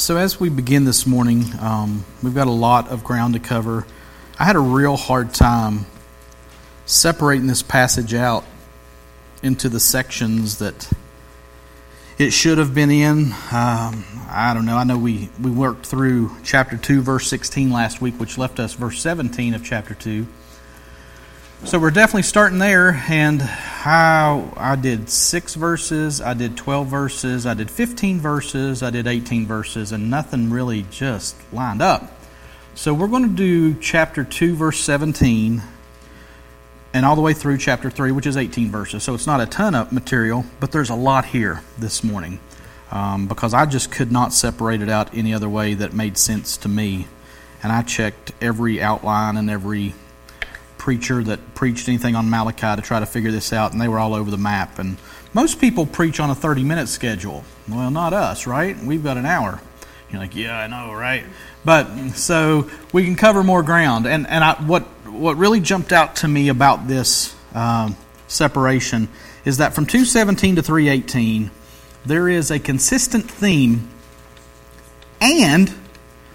So, as we begin this morning, um, we've got a lot of ground to cover. I had a real hard time separating this passage out into the sections that it should have been in. Um, I don't know. I know we, we worked through chapter 2, verse 16 last week, which left us verse 17 of chapter 2. So we're definitely starting there, and I, I did six verses, I did 12 verses, I did 15 verses, I did 18 verses, and nothing really just lined up. So we're going to do chapter 2, verse 17, and all the way through chapter 3, which is 18 verses. So it's not a ton of material, but there's a lot here this morning um, because I just could not separate it out any other way that made sense to me. And I checked every outline and every preacher that preached anything on Malachi to try to figure this out, and they were all over the map. And most people preach on a 30 minute schedule. Well, not us, right? We've got an hour. You're like, yeah, I know, right? But so we can cover more ground. And, and I, what, what really jumped out to me about this um, separation is that from 217 to 318, there is a consistent theme, and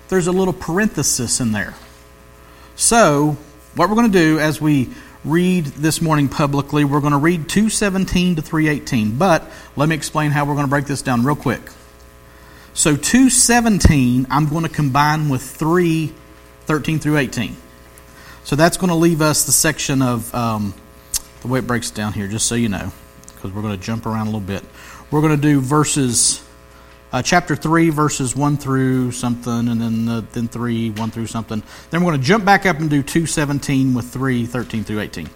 there's a little parenthesis in there. So what we're going to do as we read this morning publicly, we're going to read 217 to 318. But let me explain how we're going to break this down real quick. So 217, I'm going to combine with 3, 13 through 18. So that's going to leave us the section of um, the way it breaks down here, just so you know, because we're going to jump around a little bit. We're going to do verses uh, chapter 3, verses 1 through something, and then then 3, 1 through something. Then we're going to jump back up and do 217 with 3, 13 through 18.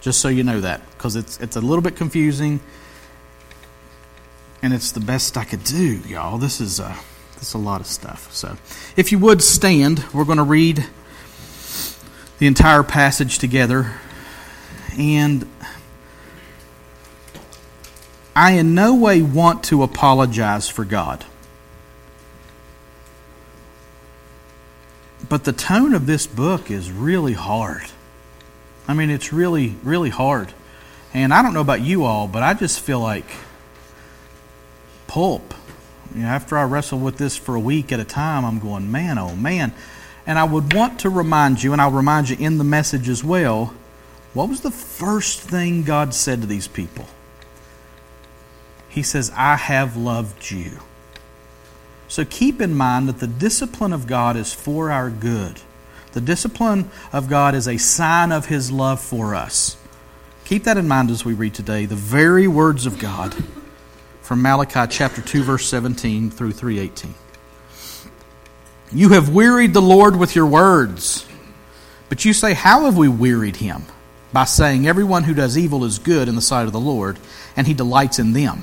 Just so you know that, because it's, it's a little bit confusing, and it's the best I could do, y'all. This is, uh, this is a lot of stuff. So if you would stand, we're going to read the entire passage together. And I in no way want to apologize for God. But the tone of this book is really hard. I mean, it's really, really hard. And I don't know about you all, but I just feel like pulp. You know, after I wrestle with this for a week at a time, I'm going, man, oh man. And I would want to remind you, and I'll remind you in the message as well, what was the first thing God said to these people? He says, I have loved you. So keep in mind that the discipline of God is for our good. The discipline of God is a sign of his love for us. Keep that in mind as we read today the very words of God from Malachi chapter 2 verse 17 through 318. You have wearied the Lord with your words. But you say, How have we wearied him? By saying, Everyone who does evil is good in the sight of the Lord, and he delights in them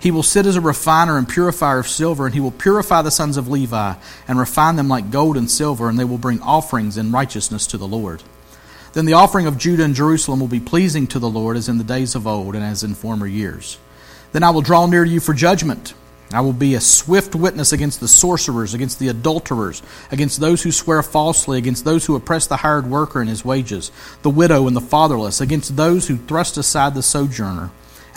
He will sit as a refiner and purifier of silver, and he will purify the sons of Levi, and refine them like gold and silver, and they will bring offerings in righteousness to the Lord. Then the offering of Judah and Jerusalem will be pleasing to the Lord as in the days of old and as in former years. Then I will draw near to you for judgment. I will be a swift witness against the sorcerers, against the adulterers, against those who swear falsely, against those who oppress the hired worker in his wages, the widow and the fatherless, against those who thrust aside the sojourner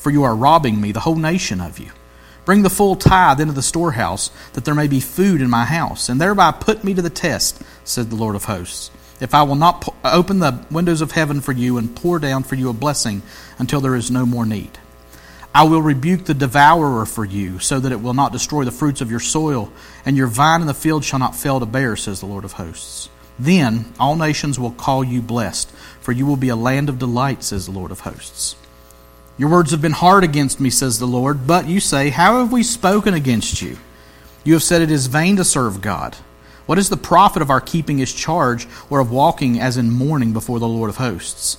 for you are robbing me, the whole nation of you. Bring the full tithe into the storehouse, that there may be food in my house, and thereby put me to the test, said the Lord of hosts. If I will not open the windows of heaven for you and pour down for you a blessing until there is no more need. I will rebuke the devourer for you, so that it will not destroy the fruits of your soil, and your vine in the field shall not fail to bear, says the Lord of hosts. Then all nations will call you blessed, for you will be a land of delight, says the Lord of hosts. Your words have been hard against me, says the Lord. But you say, How have we spoken against you? You have said it is vain to serve God. What is the profit of our keeping his charge, or of walking as in mourning before the Lord of hosts?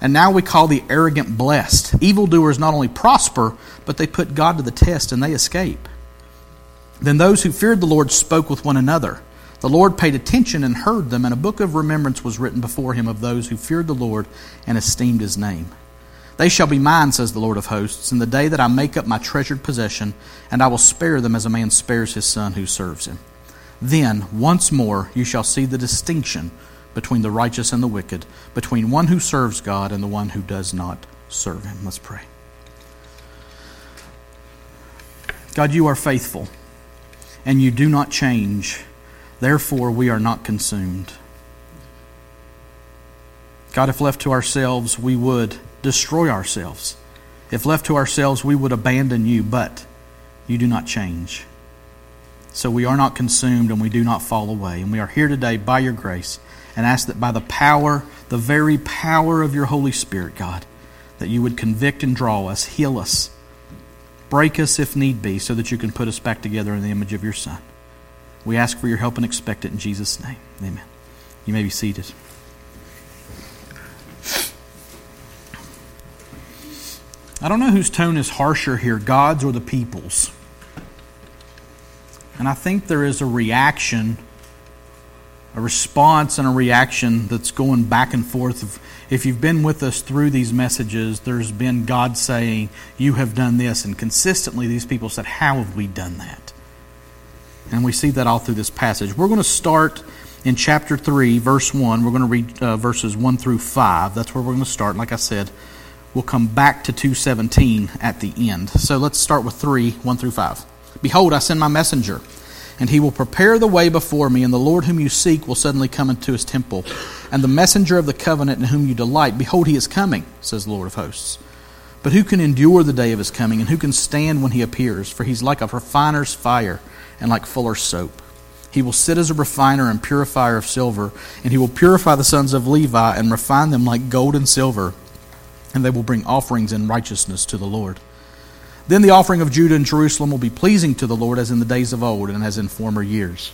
And now we call the arrogant blessed. Evildoers not only prosper, but they put God to the test and they escape. Then those who feared the Lord spoke with one another. The Lord paid attention and heard them, and a book of remembrance was written before him of those who feared the Lord and esteemed his name. They shall be mine, says the Lord of hosts, in the day that I make up my treasured possession, and I will spare them as a man spares his son who serves him. Then, once more, you shall see the distinction between the righteous and the wicked, between one who serves God and the one who does not serve him. Let's pray. God, you are faithful, and you do not change. Therefore, we are not consumed. God, if left to ourselves, we would destroy ourselves. If left to ourselves, we would abandon you, but you do not change. So we are not consumed and we do not fall away. And we are here today by your grace and ask that by the power, the very power of your Holy Spirit, God, that you would convict and draw us, heal us, break us if need be, so that you can put us back together in the image of your Son. We ask for your help and expect it in Jesus' name. Amen. You may be seated. I don't know whose tone is harsher here, God's or the people's. And I think there is a reaction, a response and a reaction that's going back and forth. If you've been with us through these messages, there's been God saying, You have done this. And consistently, these people said, How have we done that? And we see that all through this passage. We're going to start in chapter 3, verse 1. We're going to read uh, verses 1 through 5. That's where we're going to start. Like I said, We'll come back to 217 at the end. So let's start with 3 1 through 5. Behold, I send my messenger, and he will prepare the way before me, and the Lord whom you seek will suddenly come into his temple. And the messenger of the covenant in whom you delight, behold, he is coming, says the Lord of hosts. But who can endure the day of his coming, and who can stand when he appears? For he's like a refiner's fire, and like fuller's soap. He will sit as a refiner and purifier of silver, and he will purify the sons of Levi and refine them like gold and silver and they will bring offerings in righteousness to the Lord. Then the offering of Judah and Jerusalem will be pleasing to the Lord as in the days of old and as in former years.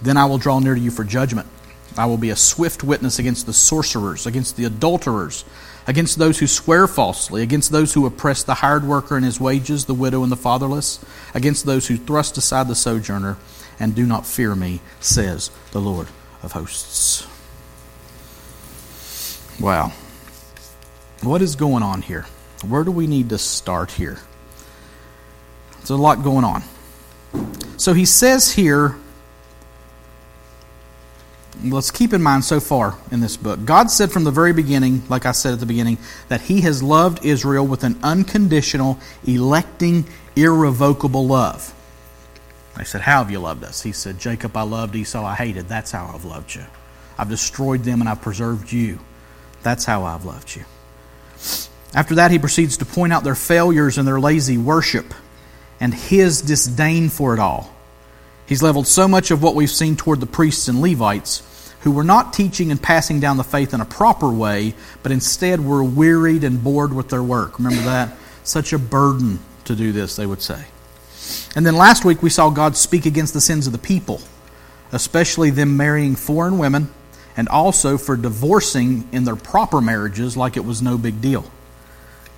Then I will draw near to you for judgment. I will be a swift witness against the sorcerers, against the adulterers, against those who swear falsely, against those who oppress the hired worker and his wages, the widow and the fatherless, against those who thrust aside the sojourner and do not fear me, says the Lord of hosts. Wow. What is going on here? Where do we need to start here? There's a lot going on. So he says here, let's keep in mind so far in this book, God said from the very beginning, like I said at the beginning, that he has loved Israel with an unconditional, electing, irrevocable love. I said, How have you loved us? He said, Jacob I loved, Esau I hated. That's how I've loved you. I've destroyed them and I've preserved you. That's how I've loved you. After that, he proceeds to point out their failures and their lazy worship and his disdain for it all. He's leveled so much of what we've seen toward the priests and Levites, who were not teaching and passing down the faith in a proper way, but instead were wearied and bored with their work. Remember that? Such a burden to do this, they would say. And then last week we saw God speak against the sins of the people, especially them marrying foreign women and also for divorcing in their proper marriages like it was no big deal.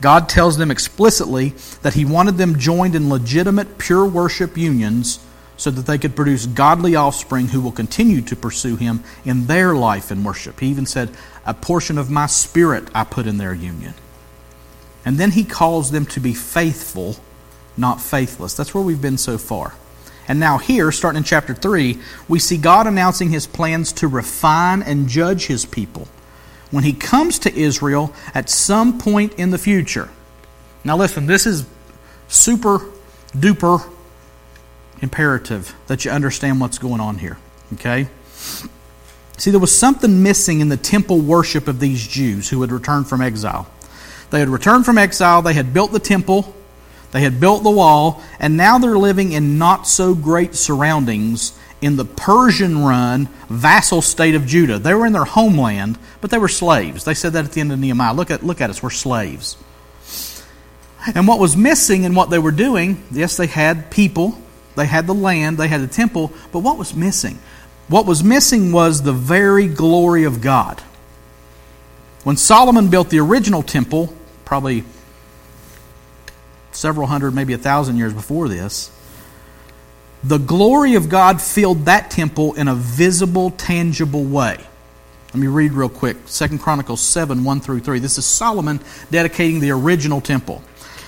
God tells them explicitly that He wanted them joined in legitimate, pure worship unions so that they could produce godly offspring who will continue to pursue Him in their life and worship. He even said, A portion of my spirit I put in their union. And then He calls them to be faithful, not faithless. That's where we've been so far. And now, here, starting in chapter 3, we see God announcing his plans to refine and judge his people when he comes to Israel at some point in the future. Now, listen, this is super duper imperative that you understand what's going on here. Okay? See, there was something missing in the temple worship of these Jews who had returned from exile. They had returned from exile, they had built the temple, they had built the wall, and now they're living in not so great surroundings in the Persian run vassal state of Judah. They were in their homeland, but they were slaves. They said that at the end of Nehemiah. Look at, look at us, we're slaves. And what was missing in what they were doing, yes, they had people, they had the land, they had the temple, but what was missing? What was missing was the very glory of God. When Solomon built the original temple, probably several hundred, maybe a thousand years before this, the glory of God filled that temple in a visible, tangible way. Let me read real quick. Second Chronicles 7 1 through 3. This is Solomon dedicating the original temple.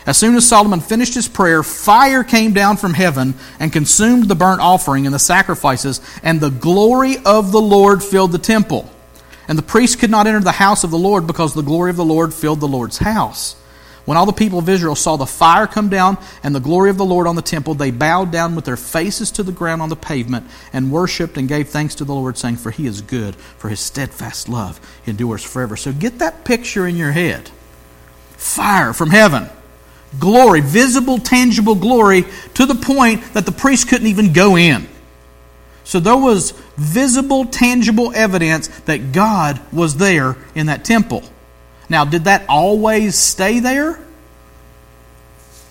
As soon as Solomon finished his prayer, fire came down from heaven and consumed the burnt offering and the sacrifices, and the glory of the Lord filled the temple. And the priests could not enter the house of the Lord because the glory of the Lord filled the Lord's house. When all the people of Israel saw the fire come down and the glory of the Lord on the temple, they bowed down with their faces to the ground on the pavement and worshiped and gave thanks to the Lord, saying, For he is good, for his steadfast love endures forever. So get that picture in your head fire from heaven, glory, visible, tangible glory, to the point that the priest couldn't even go in. So there was visible, tangible evidence that God was there in that temple. Now, did that always stay there?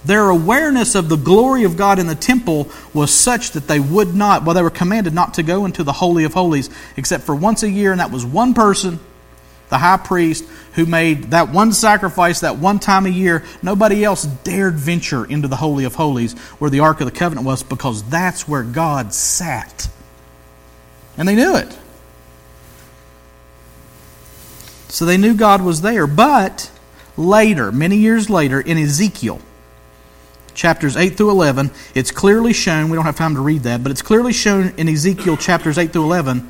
Their awareness of the glory of God in the temple was such that they would not, well, they were commanded not to go into the Holy of Holies except for once a year, and that was one person, the high priest, who made that one sacrifice that one time a year. Nobody else dared venture into the Holy of Holies where the Ark of the Covenant was because that's where God sat. And they knew it. So they knew God was there. But later, many years later, in Ezekiel, chapters 8 through 11, it's clearly shown, we don't have time to read that, but it's clearly shown in Ezekiel chapters 8 through 11.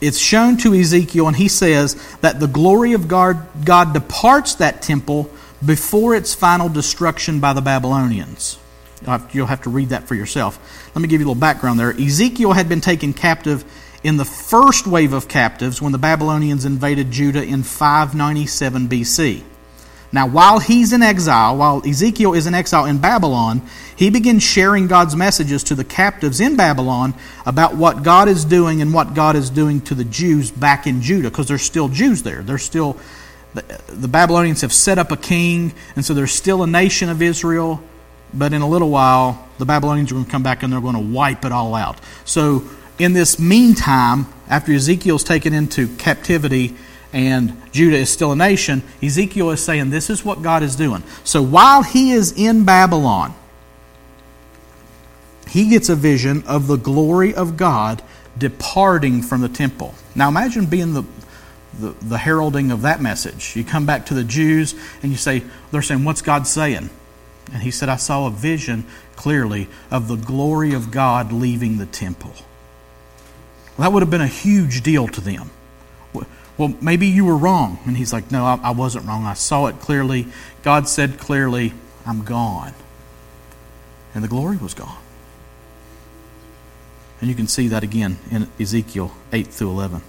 It's shown to Ezekiel, and he says that the glory of God, God departs that temple before its final destruction by the Babylonians. You'll have to read that for yourself. Let me give you a little background there. Ezekiel had been taken captive in the first wave of captives when the Babylonians invaded Judah in 597 BC. Now, while he's in exile, while Ezekiel is in exile in Babylon, he begins sharing God's messages to the captives in Babylon about what God is doing and what God is doing to the Jews back in Judah, because there's still Jews there. There's still the Babylonians have set up a king, and so there's still a nation of Israel. But in a little while, the Babylonians are going to come back and they're going to wipe it all out. So in this meantime, after Ezekiel's taken into captivity and Judah is still a nation, Ezekiel is saying, This is what God is doing. So while he is in Babylon, he gets a vision of the glory of God departing from the temple. Now imagine being the, the, the, heralding of that message. You come back to the Jews and you say, They're saying, What's God saying? And he said, I saw a vision clearly of the glory of God leaving the temple. Well, that would have been a huge deal to them. Well, maybe you were wrong. And he's like, No, I, I wasn't wrong. I saw it clearly. God said clearly, I'm gone. And the glory was gone. And you can see that again in Ezekiel 8 through 11.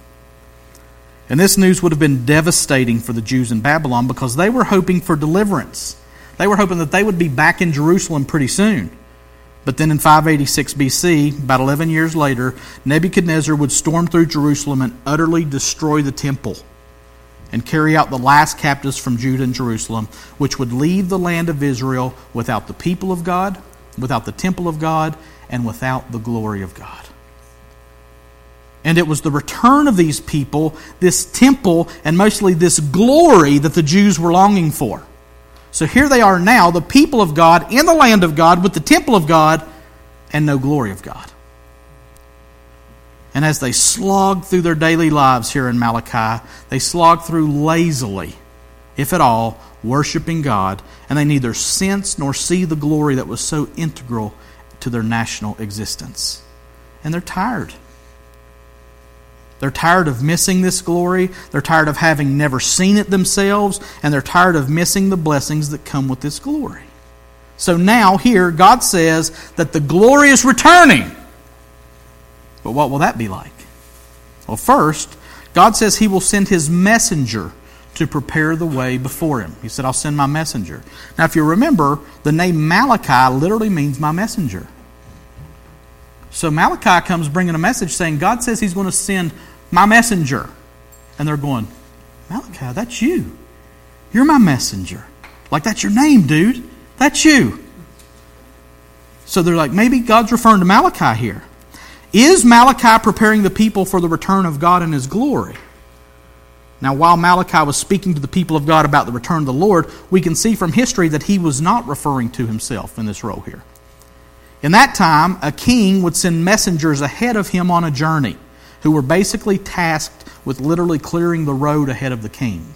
And this news would have been devastating for the Jews in Babylon because they were hoping for deliverance. They were hoping that they would be back in Jerusalem pretty soon. But then in 586 BC, about 11 years later, Nebuchadnezzar would storm through Jerusalem and utterly destroy the temple and carry out the last captives from Judah and Jerusalem, which would leave the land of Israel without the people of God, without the temple of God, and without the glory of God. And it was the return of these people, this temple, and mostly this glory that the Jews were longing for. So here they are now, the people of God in the land of God with the temple of God and no glory of God. And as they slog through their daily lives here in Malachi, they slog through lazily, if at all, worshiping God, and they neither sense nor see the glory that was so integral to their national existence. And they're tired. They're tired of missing this glory. They're tired of having never seen it themselves. And they're tired of missing the blessings that come with this glory. So now, here, God says that the glory is returning. But what will that be like? Well, first, God says He will send His messenger to prepare the way before Him. He said, I'll send my messenger. Now, if you remember, the name Malachi literally means my messenger. So Malachi comes bringing a message saying, God says He's going to send my messenger. And they're going, Malachi, that's you. You're my messenger. Like, that's your name, dude. That's you. So they're like, maybe God's referring to Malachi here. Is Malachi preparing the people for the return of God in his glory? Now, while Malachi was speaking to the people of God about the return of the Lord, we can see from history that he was not referring to himself in this role here. In that time, a king would send messengers ahead of him on a journey who were basically tasked with literally clearing the road ahead of the king.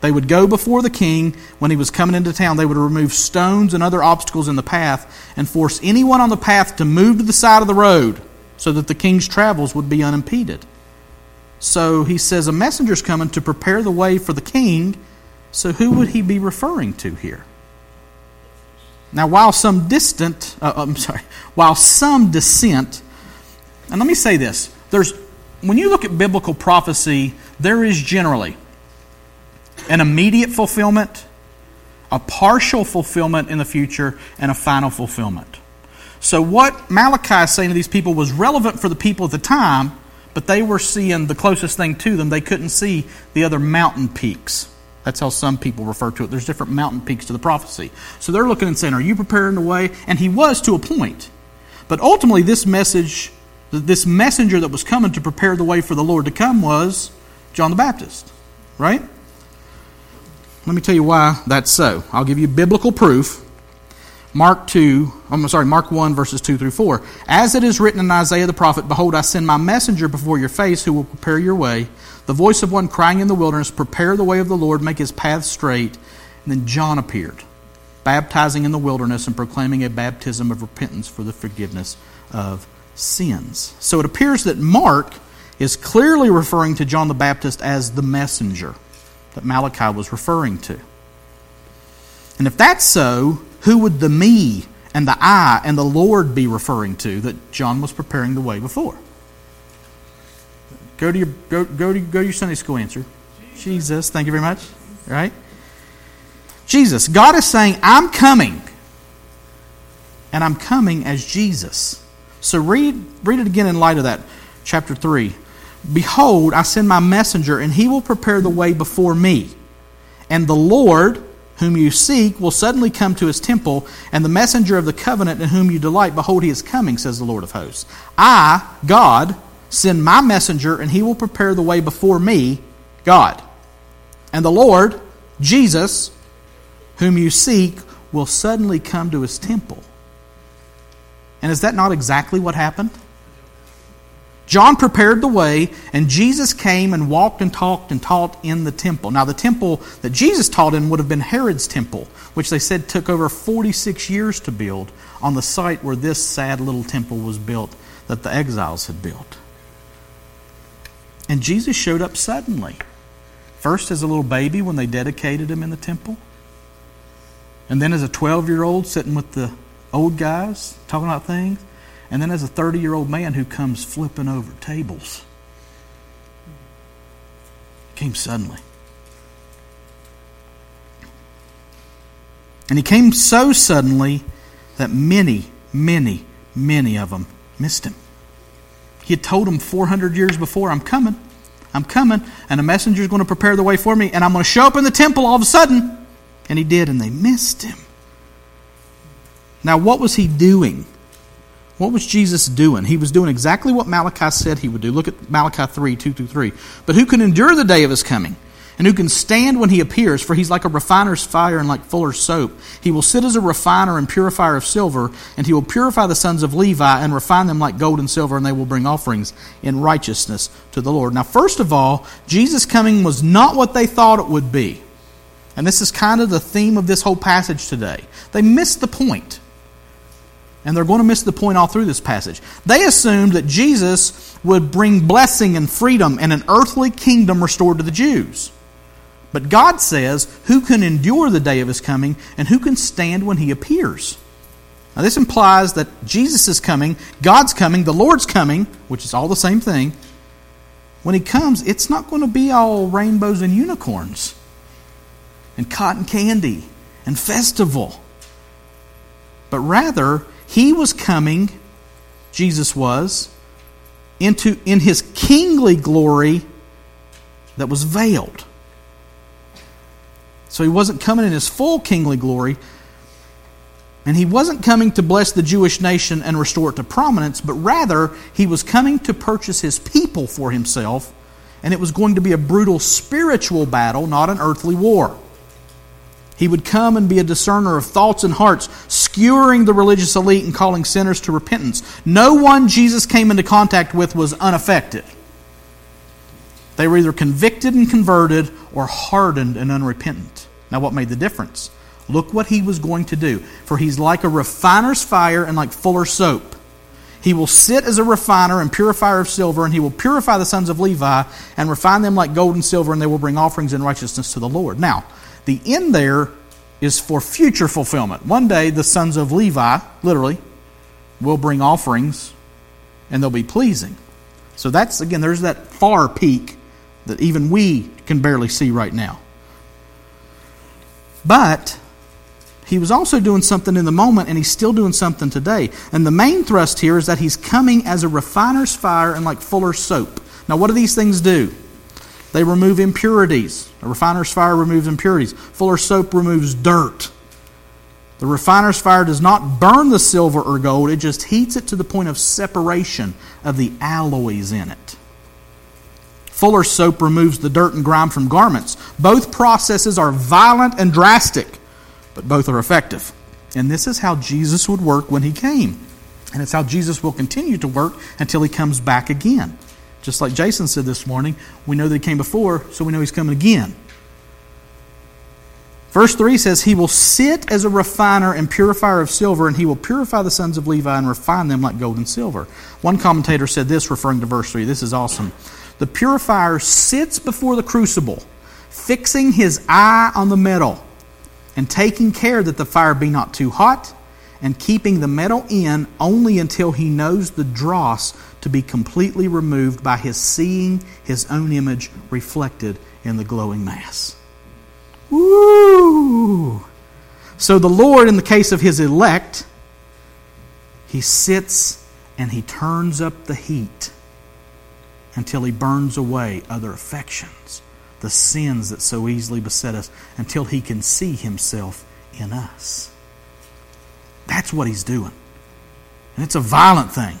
They would go before the king when he was coming into town. They would remove stones and other obstacles in the path and force anyone on the path to move to the side of the road so that the king's travels would be unimpeded. So he says a messenger's coming to prepare the way for the king. So who would he be referring to here? Now, while some distant, uh, I'm sorry, while some dissent, and let me say this: there's when you look at biblical prophecy, there is generally an immediate fulfillment, a partial fulfillment in the future, and a final fulfillment. So, what Malachi is saying to these people was relevant for the people at the time, but they were seeing the closest thing to them. They couldn't see the other mountain peaks. That's how some people refer to it. There's different mountain peaks to the prophecy. So they're looking and saying, Are you preparing the way? And he was to a point. But ultimately, this message, this messenger that was coming to prepare the way for the Lord to come was John the Baptist. Right? Let me tell you why that's so. I'll give you biblical proof. Mark 2, I'm sorry, Mark 1, verses 2 through 4. As it is written in Isaiah the prophet, Behold, I send my messenger before your face who will prepare your way. The voice of one crying in the wilderness, Prepare the way of the Lord, make his path straight. And then John appeared, baptizing in the wilderness and proclaiming a baptism of repentance for the forgiveness of sins. So it appears that Mark is clearly referring to John the Baptist as the messenger that Malachi was referring to. And if that's so, who would the me and the I and the Lord be referring to that John was preparing the way before? Go to your go, go to go to your Sunday school answer. Jesus, thank you very much. Right? Jesus. God is saying, I'm coming. And I'm coming as Jesus. So read read it again in light of that. Chapter 3. Behold, I send my messenger, and he will prepare the way before me. And the Lord, whom you seek, will suddenly come to his temple, and the messenger of the covenant in whom you delight, behold, he is coming, says the Lord of hosts. I, God, send my messenger, and he will prepare the way before me, God. And the Lord, Jesus, whom you seek, will suddenly come to his temple. And is that not exactly what happened? John prepared the way, and Jesus came and walked and talked and taught in the temple. Now, the temple that Jesus taught in would have been Herod's temple, which they said took over 46 years to build on the site where this sad little temple was built that the exiles had built. And Jesus showed up suddenly. First, as a little baby when they dedicated him in the temple, and then as a 12 year old sitting with the old guys talking about things. And then there's a 30 year old man who comes flipping over tables. Came suddenly. And he came so suddenly that many, many, many of them missed him. He had told them 400 years before, I'm coming, I'm coming, and a messenger is going to prepare the way for me, and I'm going to show up in the temple all of a sudden. And he did, and they missed him. Now, what was he doing? What was Jesus doing? He was doing exactly what Malachi said he would do. Look at Malachi 3 2 through 3. But who can endure the day of his coming? And who can stand when he appears? For he's like a refiner's fire and like fuller's soap. He will sit as a refiner and purifier of silver, and he will purify the sons of Levi and refine them like gold and silver, and they will bring offerings in righteousness to the Lord. Now, first of all, Jesus' coming was not what they thought it would be. And this is kind of the theme of this whole passage today. They missed the point. And they're going to miss the point all through this passage. They assumed that Jesus would bring blessing and freedom and an earthly kingdom restored to the Jews. But God says, Who can endure the day of his coming, and who can stand when he appears? Now, this implies that Jesus is coming, God's coming, the Lord's coming, which is all the same thing. When he comes, it's not going to be all rainbows and unicorns and cotton candy and festival. But rather, he was coming, Jesus was, into in his kingly glory that was veiled. So he wasn't coming in his full kingly glory, And he wasn't coming to bless the Jewish nation and restore it to prominence, but rather he was coming to purchase his people for himself, and it was going to be a brutal spiritual battle, not an earthly war. He would come and be a discerner of thoughts and hearts, skewering the religious elite and calling sinners to repentance. No one Jesus came into contact with was unaffected. They were either convicted and converted or hardened and unrepentant. Now, what made the difference? Look what he was going to do. For he's like a refiner's fire and like fuller's soap. He will sit as a refiner and purifier of silver, and he will purify the sons of Levi and refine them like gold and silver, and they will bring offerings in righteousness to the Lord. Now, the end there is for future fulfillment. One day, the sons of Levi, literally, will bring offerings, and they'll be pleasing. So that's, again, there's that far peak that even we can barely see right now. But he was also doing something in the moment, and he's still doing something today. And the main thrust here is that he's coming as a refiner's fire and like fuller's soap. Now, what do these things do? They remove impurities. A refiner's fire removes impurities. Fuller's soap removes dirt. The refiner's fire does not burn the silver or gold, it just heats it to the point of separation of the alloys in it. Fuller's soap removes the dirt and grime from garments. Both processes are violent and drastic but both are effective. And this is how Jesus would work when he came. And it's how Jesus will continue to work until he comes back again. Just like Jason said this morning, we know that he came before, so we know he's coming again. Verse 3 says, He will sit as a refiner and purifier of silver, and he will purify the sons of Levi and refine them like gold and silver. One commentator said this, referring to verse 3. This is awesome. The purifier sits before the crucible, fixing his eye on the metal and taking care that the fire be not too hot, and keeping the metal in only until he knows the dross to be completely removed by his seeing his own image reflected in the glowing mass. Woo! So the Lord, in the case of his elect, he sits and he turns up the heat until he burns away other affections the sins that so easily beset us until he can see himself in us. That's what he's doing. And it's a violent thing,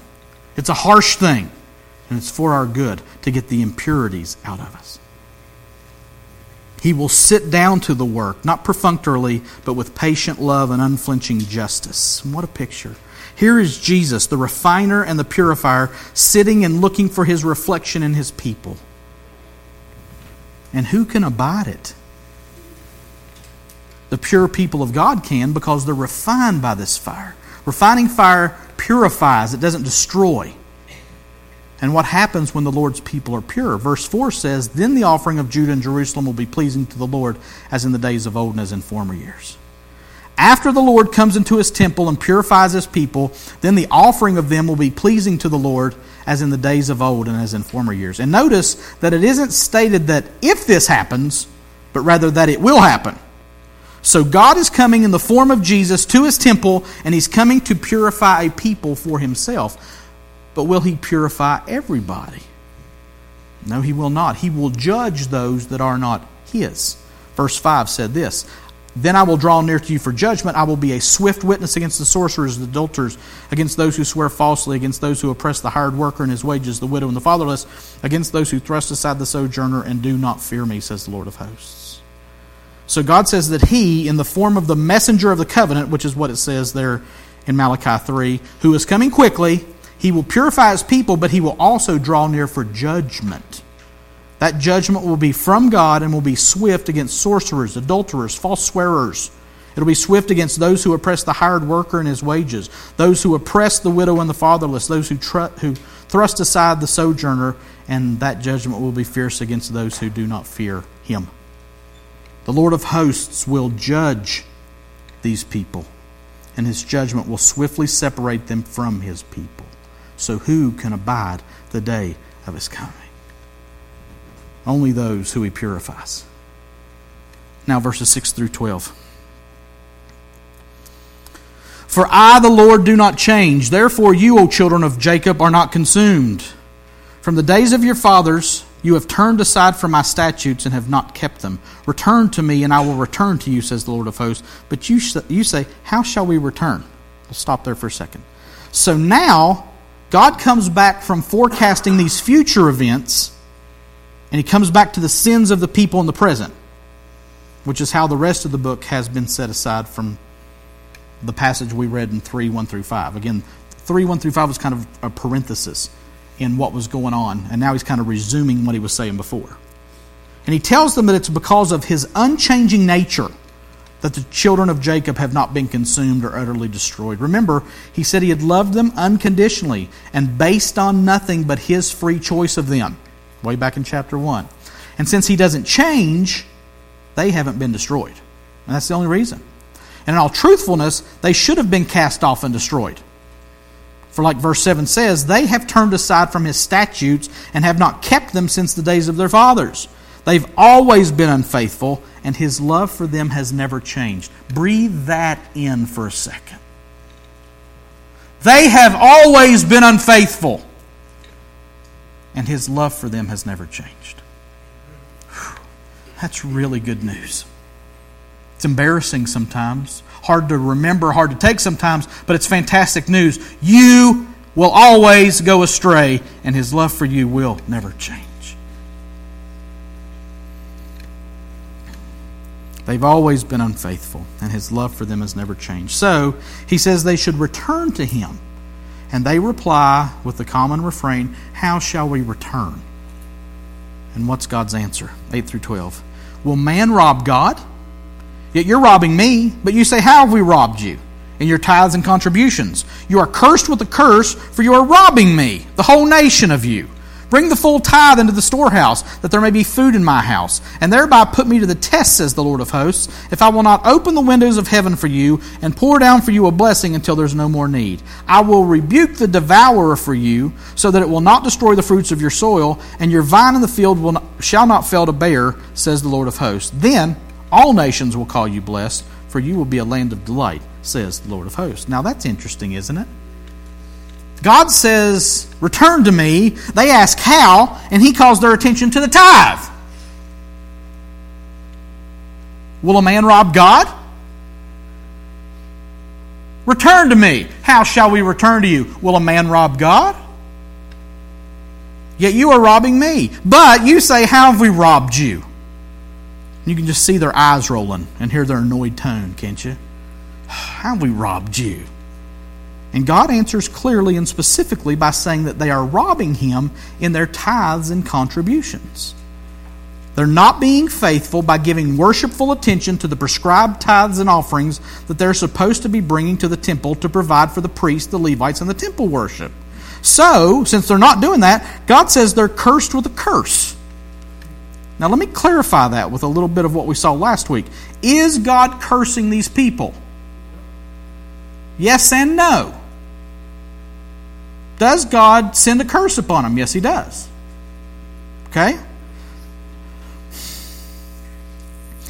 it's a harsh thing, and it's for our good to get the impurities out of us. He will sit down to the work, not perfunctorily, but with patient love and unflinching justice. What a picture. Here is Jesus, the refiner and the purifier, sitting and looking for his reflection in his people. And who can abide it? The pure people of God can because they're refined by this fire. Refining fire purifies, it doesn't destroy. And what happens when the Lord's people are pure? Verse 4 says, Then the offering of Judah and Jerusalem will be pleasing to the Lord as in the days of old and as in former years. After the Lord comes into his temple and purifies his people, then the offering of them will be pleasing to the Lord as in the days of old and as in former years. And notice that it isn't stated that if this happens, but rather that it will happen. So God is coming in the form of Jesus to his temple, and he's coming to purify a people for himself. But will he purify everybody? No, he will not. He will judge those that are not his. Verse 5 said this then I will draw near to you for judgment. I will be a swift witness against the sorcerers, the adulterers, against those who swear falsely, against those who oppress the hired worker and his wages, the widow and the fatherless, against those who thrust aside the sojourner and do not fear me, says the Lord of hosts. So God says that He, in the form of the messenger of the covenant, which is what it says there in Malachi 3, who is coming quickly, He will purify His people, but He will also draw near for judgment. That judgment will be from God and will be swift against sorcerers, adulterers, false swearers. It'll be swift against those who oppress the hired worker and his wages, those who oppress the widow and the fatherless, those who, tr- who thrust aside the sojourner, and that judgment will be fierce against those who do not fear him. The Lord of hosts will judge these people, and his judgment will swiftly separate them from his people. So who can abide the day of his coming? Only those who he purifies. Now, verses 6 through 12. For I, the Lord, do not change. Therefore, you, O children of Jacob, are not consumed. From the days of your fathers, You have turned aside from my statutes and have not kept them. Return to me, and I will return to you, says the Lord of hosts. But you, you say, How shall we return? We'll stop there for a second. So now, God comes back from forecasting these future events, and he comes back to the sins of the people in the present, which is how the rest of the book has been set aside from the passage we read in 3 1 through 5. Again, 3 1 through 5 was kind of a parenthesis in what was going on, and now he's kind of resuming what he was saying before. And he tells them that it's because of his unchanging nature that the children of Jacob have not been consumed or utterly destroyed. Remember, he said he had loved them unconditionally and based on nothing but his free choice of them, way back in chapter 1. And since he doesn't change, they haven't been destroyed. And that's the only reason. And in all truthfulness, they should have been cast off and destroyed. For, like verse 7 says, they have turned aside from his statutes and have not kept them since the days of their fathers. They've always been unfaithful, and his love for them has never changed. Breathe that in for a second. They have always been unfaithful, and his love for them has never changed. That's really good news. It's embarrassing sometimes, hard to remember, hard to take sometimes, but it's fantastic news. You will always go astray, and his love for you will never change. They've always been unfaithful, and his love for them has never changed. So, he says they should return to him. And they reply with the common refrain, How shall we return? And what's God's answer? 8 through 12. Will man rob God? Yet you're robbing me, but you say, How have we robbed you? In your tithes and contributions. You are cursed with a curse, for you are robbing me, the whole nation of you. Bring the full tithe into the storehouse, that there may be food in my house, and thereby put me to the test, says the Lord of hosts, if I will not open the windows of heaven for you, and pour down for you a blessing until there's no more need. I will rebuke the devourer for you, so that it will not destroy the fruits of your soil, and your vine in the field will not, shall not fail to bear, says the Lord of hosts. Then all nations will call you blessed, for you will be a land of delight, says the Lord of hosts. Now that's interesting, isn't it? God says, Return to me. They ask how, and he calls their attention to the tithe. Will a man rob God? Return to me. How shall we return to you? Will a man rob God? Yet you are robbing me. But you say, How have we robbed you? You can just see their eyes rolling and hear their annoyed tone, can't you? How we robbed you? And God answers clearly and specifically by saying that they are robbing Him in their tithes and contributions. They're not being faithful by giving worshipful attention to the prescribed tithes and offerings that they're supposed to be bringing to the temple to provide for the priests, the Levites, and the temple worship. So, since they're not doing that, God says they're cursed with a curse. Now, let me clarify that with a little bit of what we saw last week. Is God cursing these people? Yes and no. Does God send a curse upon them? Yes, He does. Okay?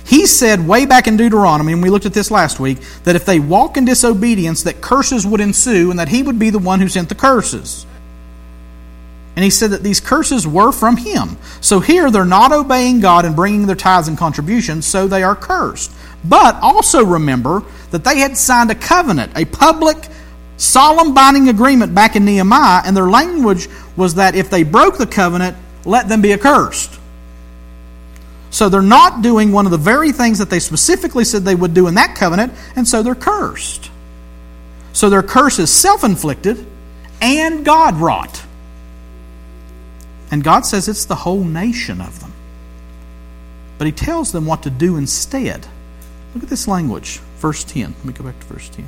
He said way back in Deuteronomy, and we looked at this last week, that if they walk in disobedience, that curses would ensue and that He would be the one who sent the curses. And he said that these curses were from him. So here they're not obeying God and bringing their tithes and contributions, so they are cursed. But also remember that they had signed a covenant, a public, solemn binding agreement back in Nehemiah, and their language was that if they broke the covenant, let them be accursed. So they're not doing one of the very things that they specifically said they would do in that covenant, and so they're cursed. So their curse is self inflicted and God wrought. And God says it's the whole nation of them. But He tells them what to do instead. Look at this language, verse 10. Let me go back to verse 10.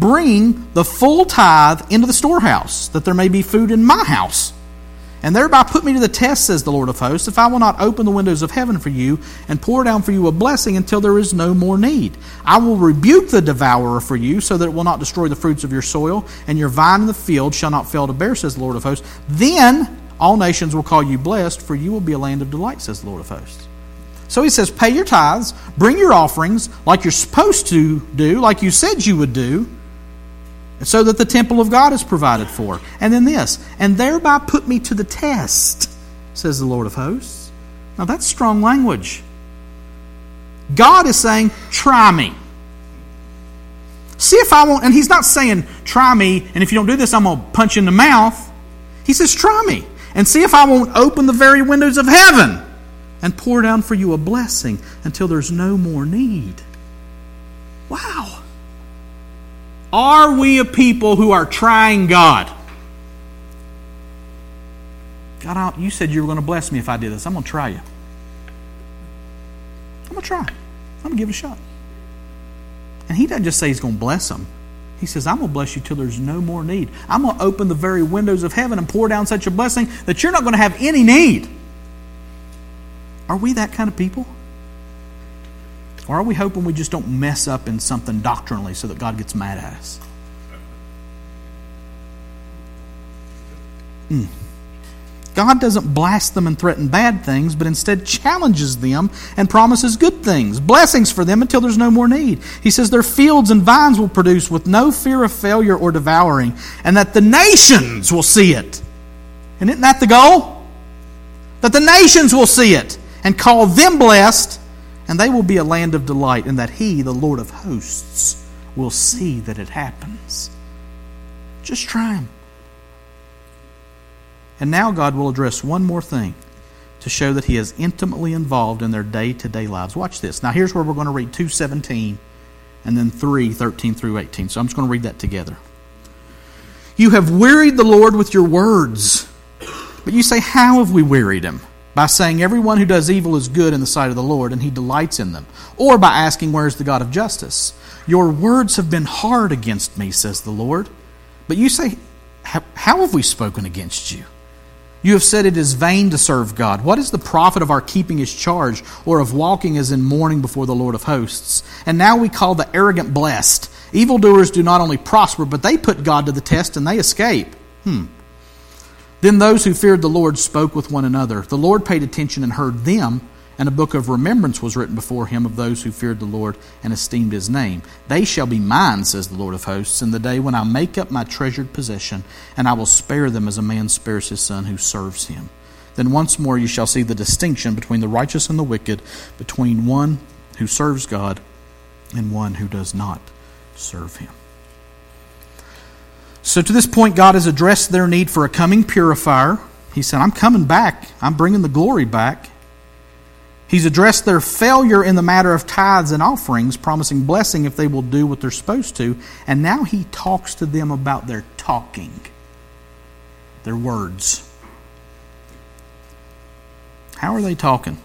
Bring the full tithe into the storehouse, that there may be food in my house. And thereby put me to the test, says the Lord of hosts, if I will not open the windows of heaven for you and pour down for you a blessing until there is no more need. I will rebuke the devourer for you, so that it will not destroy the fruits of your soil, and your vine in the field shall not fail to bear, says the Lord of hosts. Then all nations will call you blessed, for you will be a land of delight, says the Lord of hosts. So he says, Pay your tithes, bring your offerings like you're supposed to do, like you said you would do, so that the temple of God is provided for. And then this, and thereby put me to the test. says the Lord of hosts. Now that's strong language. God is saying, try me. See if I won't, and he's not saying, try me, and if you don't do this, I'm going to punch you in the mouth. He says, try me, and see if I won't open the very windows of heaven and pour down for you a blessing until there's no more need. Wow. Are we a people who are trying God? God, you said you were going to bless me if I did this. I'm going to try you. I'm going to try. I'm going to give it a shot. And he doesn't just say he's going to bless them. He says, I'm going to bless you till there's no more need. I'm going to open the very windows of heaven and pour down such a blessing that you're not going to have any need. Are we that kind of people? Or are we hoping we just don't mess up in something doctrinally so that God gets mad at us? Mm. God doesn't blast them and threaten bad things, but instead challenges them and promises good things, blessings for them until there's no more need. He says their fields and vines will produce with no fear of failure or devouring, and that the nations will see it. And isn't that the goal? That the nations will see it and call them blessed, and they will be a land of delight, and that He, the Lord of hosts, will see that it happens. Just try Him. And now God will address one more thing to show that He is intimately involved in their day to day lives. Watch this. Now, here's where we're going to read 217 and then 3 13 through 18. So I'm just going to read that together. You have wearied the Lord with your words. But you say, How have we wearied him? By saying, Everyone who does evil is good in the sight of the Lord, and he delights in them. Or by asking, Where is the God of justice? Your words have been hard against me, says the Lord. But you say, How have we spoken against you? You have said it is vain to serve God. What is the profit of our keeping his charge, or of walking as in mourning before the Lord of hosts? And now we call the arrogant blessed. Evildoers do not only prosper, but they put God to the test and they escape. Hmm. Then those who feared the Lord spoke with one another. The Lord paid attention and heard them and a book of remembrance was written before him of those who feared the Lord and esteemed his name. They shall be mine, says the Lord of hosts, in the day when I make up my treasured possession, and I will spare them as a man spares his son who serves him. Then once more you shall see the distinction between the righteous and the wicked, between one who serves God and one who does not serve him. So to this point, God has addressed their need for a coming purifier. He said, I'm coming back. I'm bringing the glory back. He's addressed their failure in the matter of tithes and offerings, promising blessing if they will do what they're supposed to. And now he talks to them about their talking, their words. How are they talking?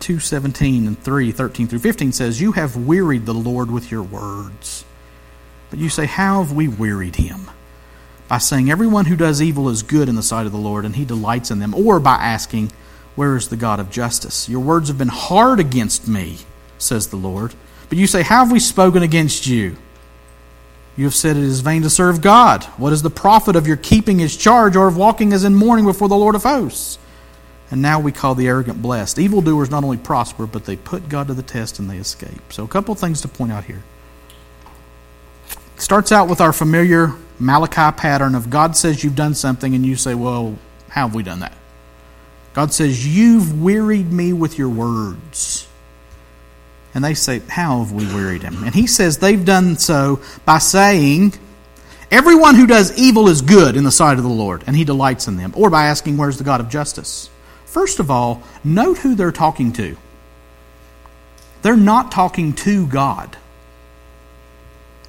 217 and 3, 13 through 15 says, You have wearied the Lord with your words. But you say, How have we wearied him? By saying, Everyone who does evil is good in the sight of the Lord, and he delights in them, or by asking, where is the God of justice? Your words have been hard against me, says the Lord. But you say, How have we spoken against you? You have said it is vain to serve God. What is the profit of your keeping his charge or of walking as in mourning before the Lord of hosts? And now we call the arrogant blessed. Evildoers not only prosper, but they put God to the test and they escape. So, a couple things to point out here. It starts out with our familiar Malachi pattern of God says you've done something, and you say, Well, how have we done that? God says, You've wearied me with your words. And they say, How have we wearied him? And he says they've done so by saying, Everyone who does evil is good in the sight of the Lord, and he delights in them. Or by asking, Where's the God of justice? First of all, note who they're talking to. They're not talking to God,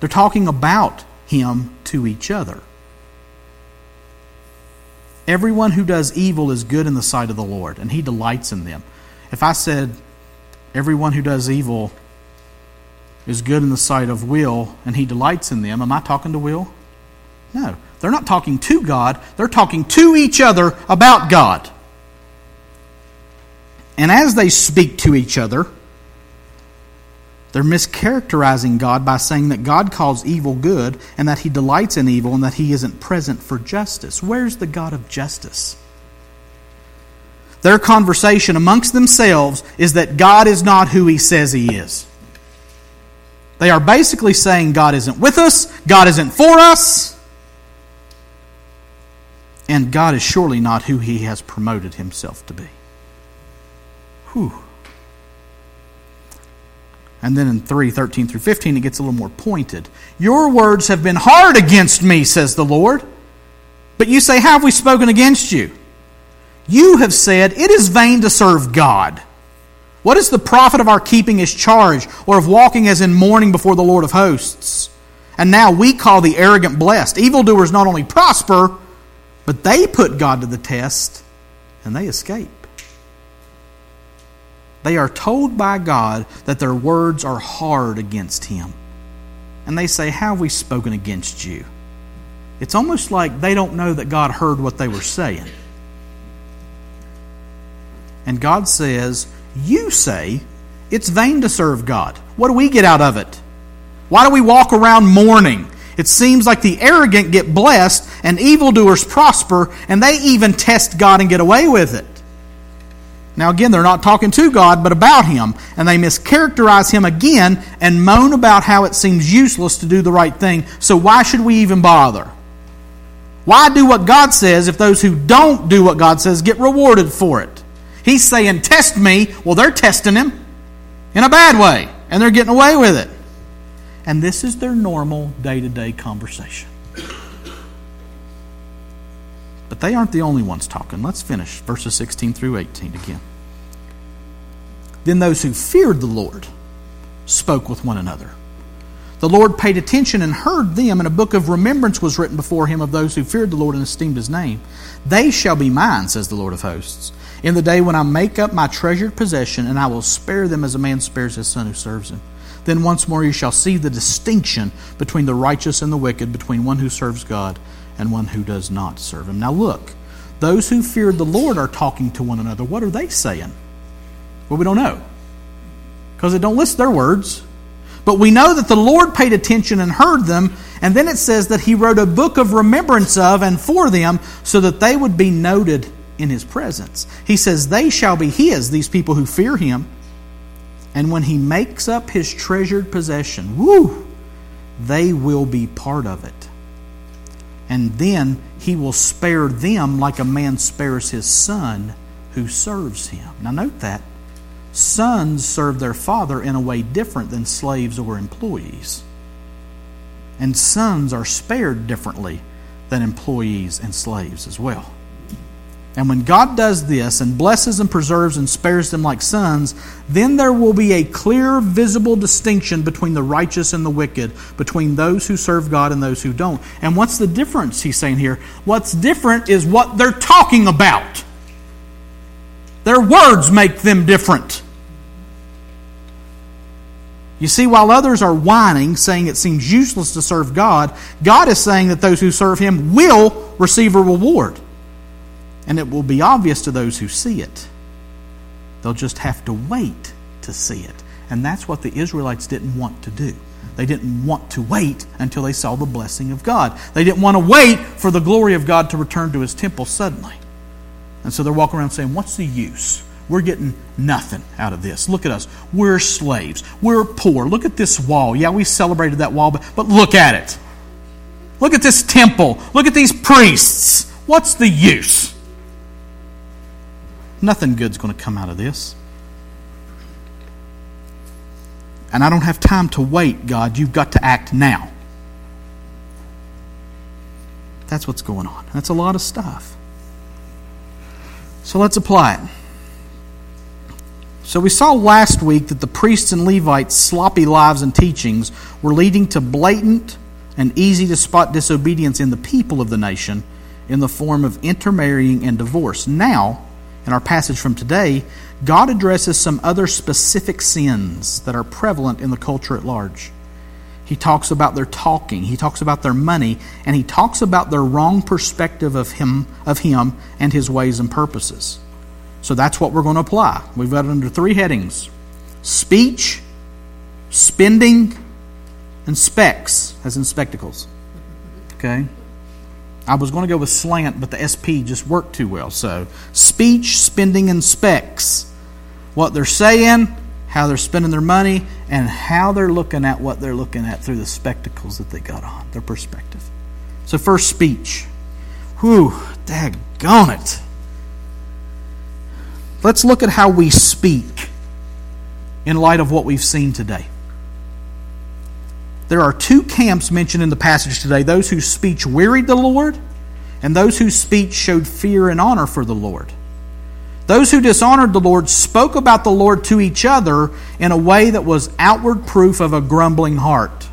they're talking about him to each other. Everyone who does evil is good in the sight of the Lord, and he delights in them. If I said, everyone who does evil is good in the sight of Will, and he delights in them, am I talking to Will? No. They're not talking to God, they're talking to each other about God. And as they speak to each other, they're mischaracterizing God by saying that God calls evil good and that he delights in evil and that he isn't present for justice. Where's the God of justice? Their conversation amongst themselves is that God is not who he says he is. They are basically saying God isn't with us, God isn't for us. and God is surely not who he has promoted himself to be. Whew. And then in 3 13 through 15, it gets a little more pointed. Your words have been hard against me, says the Lord. But you say, How have we spoken against you? You have said, It is vain to serve God. What is the profit of our keeping his charge, or of walking as in mourning before the Lord of hosts? And now we call the arrogant blessed. Evildoers not only prosper, but they put God to the test, and they escape. They are told by God that their words are hard against him. And they say, How have we spoken against you? It's almost like they don't know that God heard what they were saying. And God says, You say it's vain to serve God. What do we get out of it? Why do we walk around mourning? It seems like the arrogant get blessed and evildoers prosper, and they even test God and get away with it. Now, again, they're not talking to God, but about Him, and they mischaracterize Him again and moan about how it seems useless to do the right thing. So, why should we even bother? Why do what God says if those who don't do what God says get rewarded for it? He's saying, Test me. Well, they're testing Him in a bad way, and they're getting away with it. And this is their normal day to day conversation. But they aren't the only ones talking. Let's finish verses 16 through 18 again. Then those who feared the Lord spoke with one another. The Lord paid attention and heard them, and a book of remembrance was written before him of those who feared the Lord and esteemed his name. They shall be mine, says the Lord of hosts, in the day when I make up my treasured possession, and I will spare them as a man spares his son who serves him. Then once more you shall see the distinction between the righteous and the wicked, between one who serves God and one who does not serve him. Now look, those who feared the Lord are talking to one another. What are they saying? Well, we don't know because it don't list their words. But we know that the Lord paid attention and heard them, and then it says that He wrote a book of remembrance of and for them so that they would be noted in His presence. He says, They shall be His, these people who fear Him. And when He makes up His treasured possession, woo, they will be part of it and then he will spare them like a man spares his son who serves him. Now, note that. Sons serve their father in a way different than slaves or employees. And sons are spared differently than employees and slaves as well. And when God does this and blesses and preserves and spares them like sons, then there will be a clear, visible distinction between the righteous and the wicked, between those who serve God and those who don't. And what's the difference, he's saying here? What's different is what they're talking about. Their words make them different. You see, while others are whining, saying it seems useless to serve God, God is saying that those who serve Him will receive a reward and it will be obvious to those who see it. They'll just have to wait to see it. And that's what the Israelites didn't want to do. They didn't want to wait until they saw the blessing of God. They didn't want to wait for the glory of God to return to his temple suddenly. And so they're walking around saying, What's the use? We're getting nothing out of this. Look at us. We're slaves. We're poor. Look at this wall. Yeah, we celebrated that wall, but, but look at it. Look at this temple. Look at these priests. What's the use? Nothing good's going to come out of this. And I don't have time to wait, God. You've got to act now. That's what's going on. That's a lot of stuff. So let's apply it. So we saw last week that the priests and Levites' sloppy lives and teachings were leading to blatant and easy to spot disobedience in the people of the nation in the form of intermarrying and divorce. Now, in our passage from today, God addresses some other specific sins that are prevalent in the culture at large. He talks about their talking, he talks about their money, and he talks about their wrong perspective of him, of him and his ways and purposes. So that's what we're going to apply. We've got it under three headings speech, spending, and specs, as in spectacles. Okay? I was going to go with slant, but the SP just worked too well. So, speech, spending, and specs. What they're saying, how they're spending their money, and how they're looking at what they're looking at through the spectacles that they got on, their perspective. So, first, speech. Whew, daggone it. Let's look at how we speak in light of what we've seen today. There are two camps mentioned in the passage today those whose speech wearied the Lord, and those whose speech showed fear and honor for the Lord. Those who dishonored the Lord spoke about the Lord to each other in a way that was outward proof of a grumbling heart.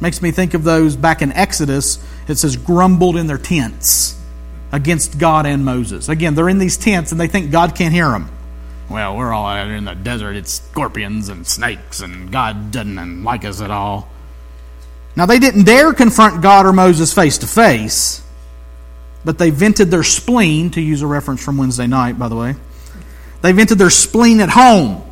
Makes me think of those back in Exodus. It says, grumbled in their tents against God and Moses. Again, they're in these tents and they think God can't hear them. Well, we're all out in the desert. It's scorpions and snakes, and God doesn't like us at all. Now, they didn't dare confront God or Moses face to face, but they vented their spleen, to use a reference from Wednesday night, by the way. They vented their spleen at home,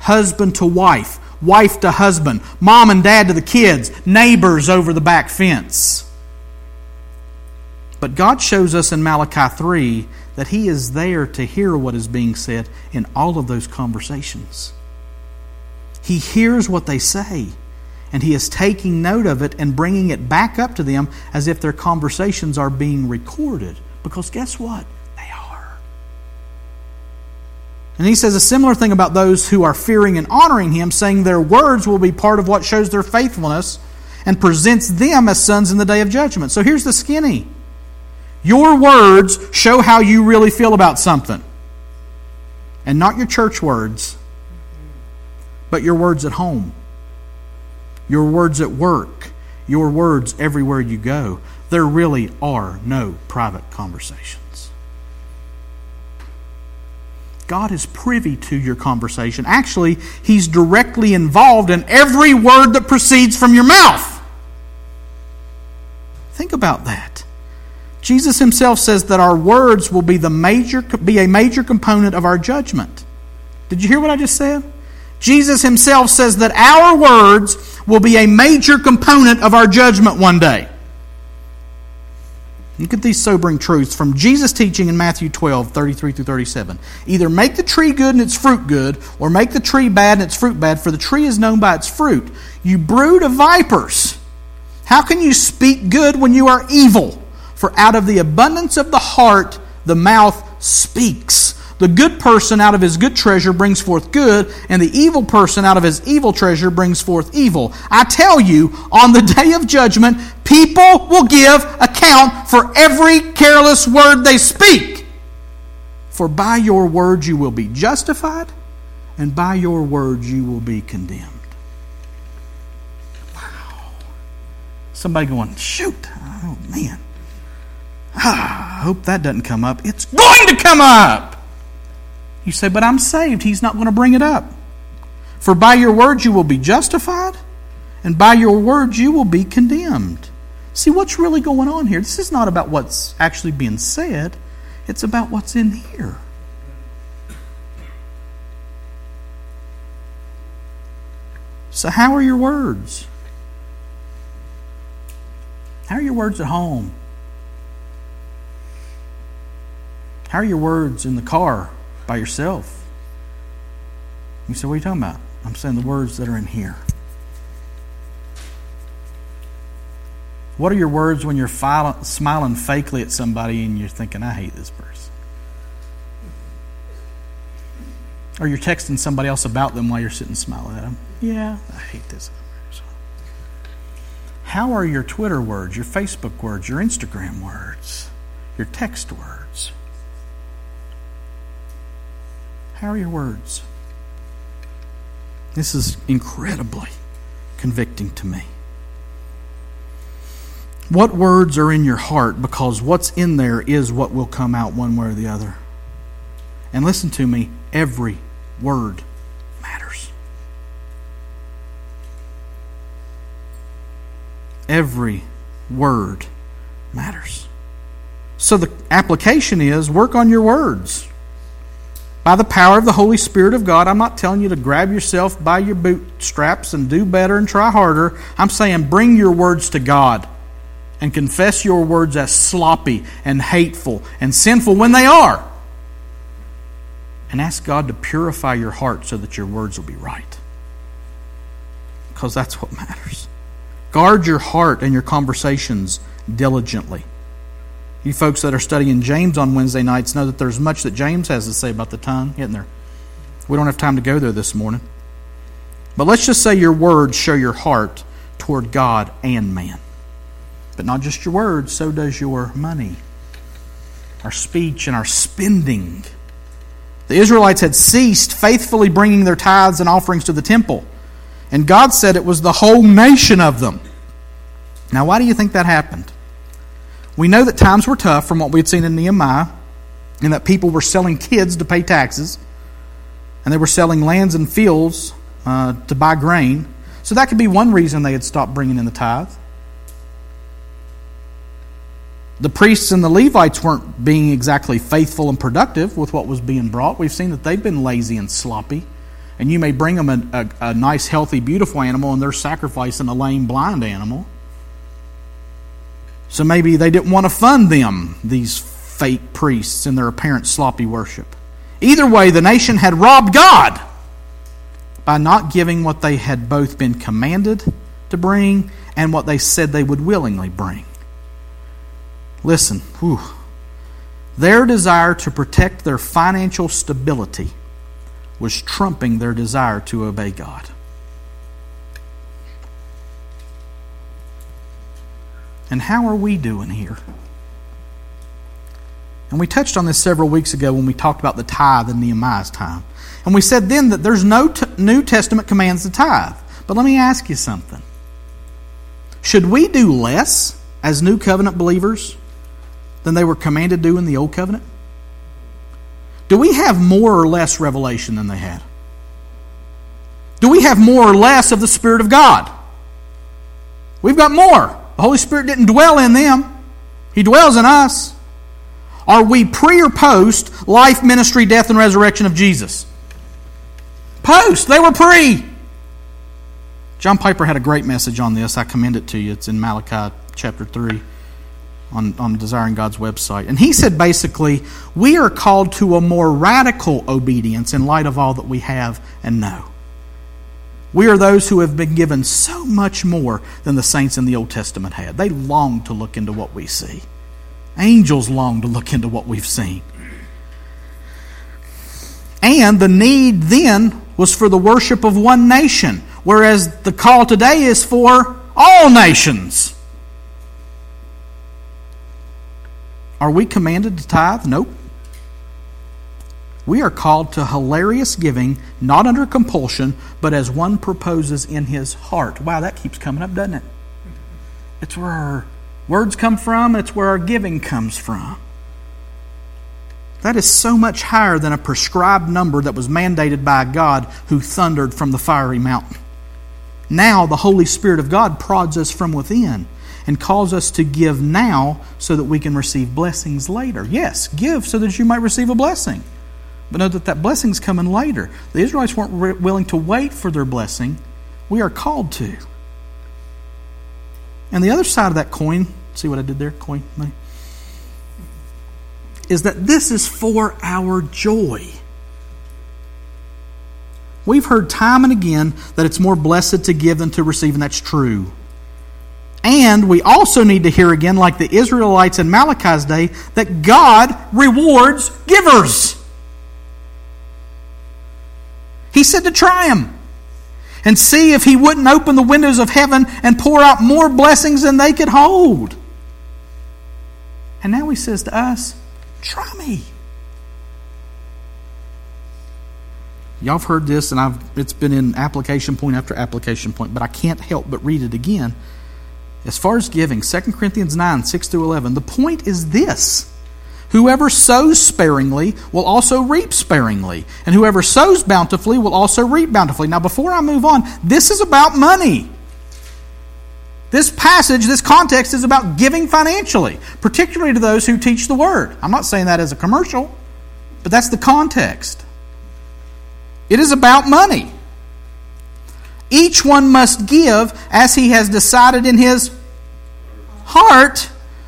husband to wife, wife to husband, mom and dad to the kids, neighbors over the back fence. But God shows us in Malachi 3 that He is there to hear what is being said in all of those conversations. He hears what they say, and He is taking note of it and bringing it back up to them as if their conversations are being recorded. Because guess what? They are. And He says a similar thing about those who are fearing and honoring Him, saying their words will be part of what shows their faithfulness and presents them as sons in the day of judgment. So here's the skinny. Your words show how you really feel about something. And not your church words, but your words at home, your words at work, your words everywhere you go. There really are no private conversations. God is privy to your conversation. Actually, He's directly involved in every word that proceeds from your mouth. Think about that. Jesus himself says that our words will be, the major, be a major component of our judgment. Did you hear what I just said? Jesus himself says that our words will be a major component of our judgment one day. Look at these sobering truths from Jesus' teaching in Matthew 12, 33 through 37. Either make the tree good and its fruit good, or make the tree bad and its fruit bad, for the tree is known by its fruit. You brood of vipers! How can you speak good when you are evil? For out of the abundance of the heart, the mouth speaks. The good person out of his good treasure brings forth good, and the evil person out of his evil treasure brings forth evil. I tell you, on the day of judgment, people will give account for every careless word they speak. For by your words you will be justified, and by your words you will be condemned. Wow. Somebody going, shoot, oh man. I hope that doesn't come up. It's going to come up. You say, but I'm saved. He's not going to bring it up. For by your words you will be justified, and by your words you will be condemned. See, what's really going on here? This is not about what's actually being said, it's about what's in here. So, how are your words? How are your words at home? How are your words in the car by yourself? You say, What are you talking about? I'm saying the words that are in here. What are your words when you're smiling fakely at somebody and you're thinking, I hate this person? Or you're texting somebody else about them while you're sitting smiling at them. Yeah, I hate this. How are your Twitter words, your Facebook words, your Instagram words, your text words? How are your words? This is incredibly convicting to me. What words are in your heart? Because what's in there is what will come out one way or the other. And listen to me, every word matters. Every word matters. So the application is work on your words by the power of the Holy Spirit of God. I'm not telling you to grab yourself by your bootstraps and do better and try harder. I'm saying bring your words to God and confess your words as sloppy and hateful and sinful when they are. And ask God to purify your heart so that your words will be right. Because that's what matters. Guard your heart and your conversations diligently. You folks that are studying James on Wednesday nights know that there's much that James has to say about the tongue, isn't there? We don't have time to go there this morning. But let's just say your words show your heart toward God and man. But not just your words, so does your money, our speech, and our spending. The Israelites had ceased faithfully bringing their tithes and offerings to the temple. And God said it was the whole nation of them. Now, why do you think that happened? We know that times were tough from what we had seen in Nehemiah, and that people were selling kids to pay taxes, and they were selling lands and fields uh, to buy grain. So that could be one reason they had stopped bringing in the tithe. The priests and the Levites weren't being exactly faithful and productive with what was being brought. We've seen that they've been lazy and sloppy. And you may bring them a, a, a nice, healthy, beautiful animal, and they're sacrificing a lame, blind animal. So maybe they didn't want to fund them, these fake priests, in their apparent sloppy worship. Either way, the nation had robbed God by not giving what they had both been commanded to bring and what they said they would willingly bring. Listen, whew, their desire to protect their financial stability was trumping their desire to obey God. And how are we doing here? And we touched on this several weeks ago when we talked about the tithe in Nehemiah's time. And we said then that there's no t- New Testament commands to tithe. But let me ask you something. Should we do less as New Covenant believers than they were commanded to do in the Old Covenant? Do we have more or less revelation than they had? Do we have more or less of the Spirit of God? We've got more. The Holy Spirit didn't dwell in them, He dwells in us. Are we pre or post life, ministry, death, and resurrection of Jesus? Post. They were pre. John Piper had a great message on this. I commend it to you. It's in Malachi chapter 3 on, on Desiring God's website. And he said basically, we are called to a more radical obedience in light of all that we have and know. We are those who have been given so much more than the saints in the Old Testament had. They long to look into what we see. Angels long to look into what we've seen. And the need then was for the worship of one nation, whereas the call today is for all nations. Are we commanded to tithe? Nope. We are called to hilarious giving, not under compulsion, but as one proposes in his heart. Wow, that keeps coming up, doesn't it? It's where our words come from, it's where our giving comes from. That is so much higher than a prescribed number that was mandated by God who thundered from the fiery mountain. Now, the Holy Spirit of God prods us from within and calls us to give now so that we can receive blessings later. Yes, give so that you might receive a blessing. But know that that blessing's coming later. The Israelites weren't re- willing to wait for their blessing. We are called to. And the other side of that coin, see what I did there? Coin, money? Is that this is for our joy. We've heard time and again that it's more blessed to give than to receive, and that's true. And we also need to hear again, like the Israelites in Malachi's day, that God rewards givers. He said to try him and see if he wouldn't open the windows of heaven and pour out more blessings than they could hold. And now he says to us, Try me. Y'all have heard this, and I've, it's been in application point after application point, but I can't help but read it again. As far as giving, 2 Corinthians 9, 6 through 11, the point is this Whoever sows sparingly will also reap sparingly, and whoever sows bountifully will also reap bountifully. Now, before I move on, this is about money. This passage, this context is about giving financially, particularly to those who teach the word. I'm not saying that as a commercial, but that's the context. It is about money. Each one must give as he has decided in his heart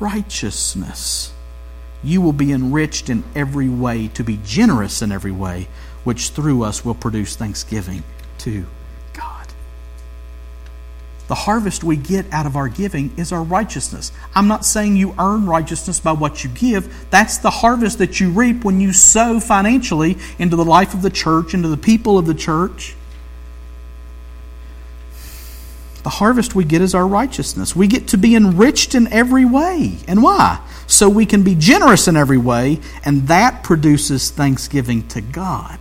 righteousness. You will be enriched in every way to be generous in every way, which through us will produce thanksgiving to God. the harvest we get out of our giving is our righteousness. I'm not saying you earn righteousness by what you give. That's the harvest that you reap when you sow financially into the life of the church, into the people of the church. The harvest we get is our righteousness. We get to be enriched in every way. And why? So we can be generous in every way, and that produces thanksgiving to God.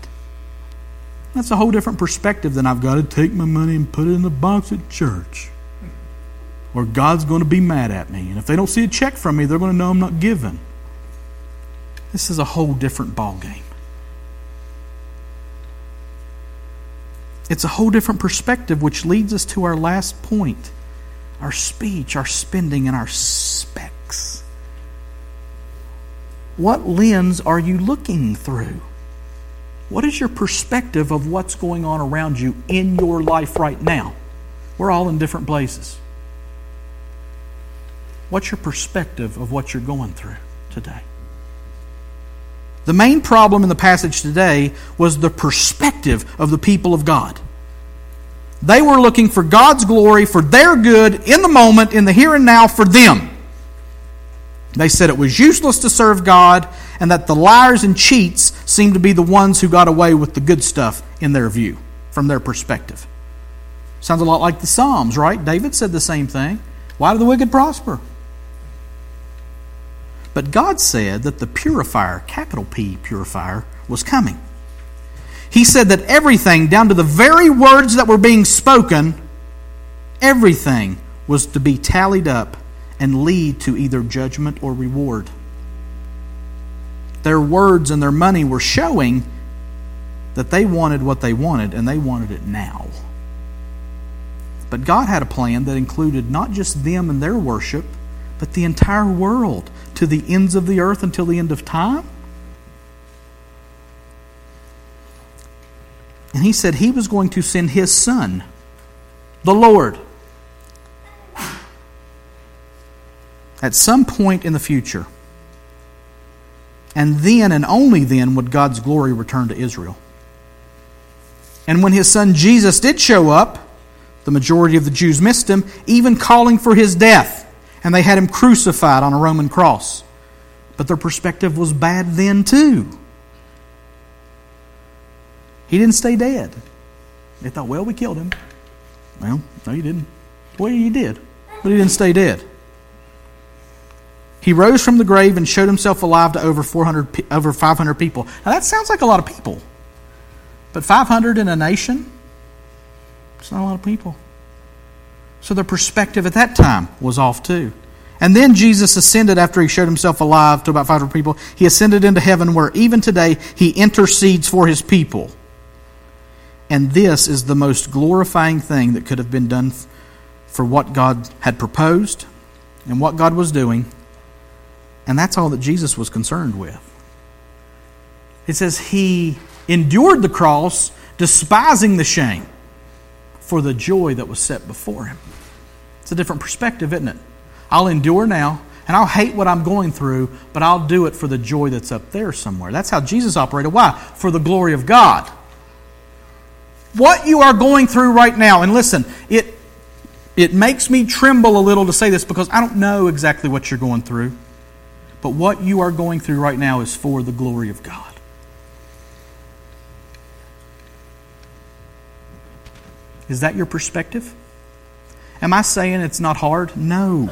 That's a whole different perspective than I've got to take my money and put it in the box at church. Or God's going to be mad at me. And if they don't see a check from me, they're going to know I'm not giving. This is a whole different ballgame. It's a whole different perspective, which leads us to our last point our speech, our spending, and our specs. What lens are you looking through? What is your perspective of what's going on around you in your life right now? We're all in different places. What's your perspective of what you're going through today? The main problem in the passage today was the perspective of the people of God. They were looking for God's glory, for their good in the moment, in the here and now, for them. They said it was useless to serve God and that the liars and cheats seemed to be the ones who got away with the good stuff in their view, from their perspective. Sounds a lot like the Psalms, right? David said the same thing. Why do the wicked prosper? But God said that the purifier, capital P purifier, was coming. He said that everything, down to the very words that were being spoken, everything was to be tallied up and lead to either judgment or reward. Their words and their money were showing that they wanted what they wanted and they wanted it now. But God had a plan that included not just them and their worship, but the entire world to the ends of the earth until the end of time. And he said he was going to send his son, the Lord, at some point in the future. And then and only then would God's glory return to Israel. And when his son Jesus did show up, the majority of the Jews missed him, even calling for his death. And they had him crucified on a Roman cross. But their perspective was bad then, too. He didn't stay dead. They thought, well, we killed him. Well, no, you didn't. Well, you did. But he didn't stay dead. He rose from the grave and showed himself alive to over 400, over 500 people. Now that sounds like a lot of people. But 500 in a nation? It's not a lot of people. So their perspective at that time was off too. And then Jesus ascended after he showed himself alive to about 500 people. He ascended into heaven where even today he intercedes for his people. And this is the most glorifying thing that could have been done for what God had proposed and what God was doing and that's all that Jesus was concerned with. It says he endured the cross, despising the shame, for the joy that was set before him. It's a different perspective, isn't it? I'll endure now, and I'll hate what I'm going through, but I'll do it for the joy that's up there somewhere. That's how Jesus operated. Why? For the glory of God. What you are going through right now, and listen, it, it makes me tremble a little to say this because I don't know exactly what you're going through. But what you are going through right now is for the glory of God. Is that your perspective? Am I saying it's not hard? No.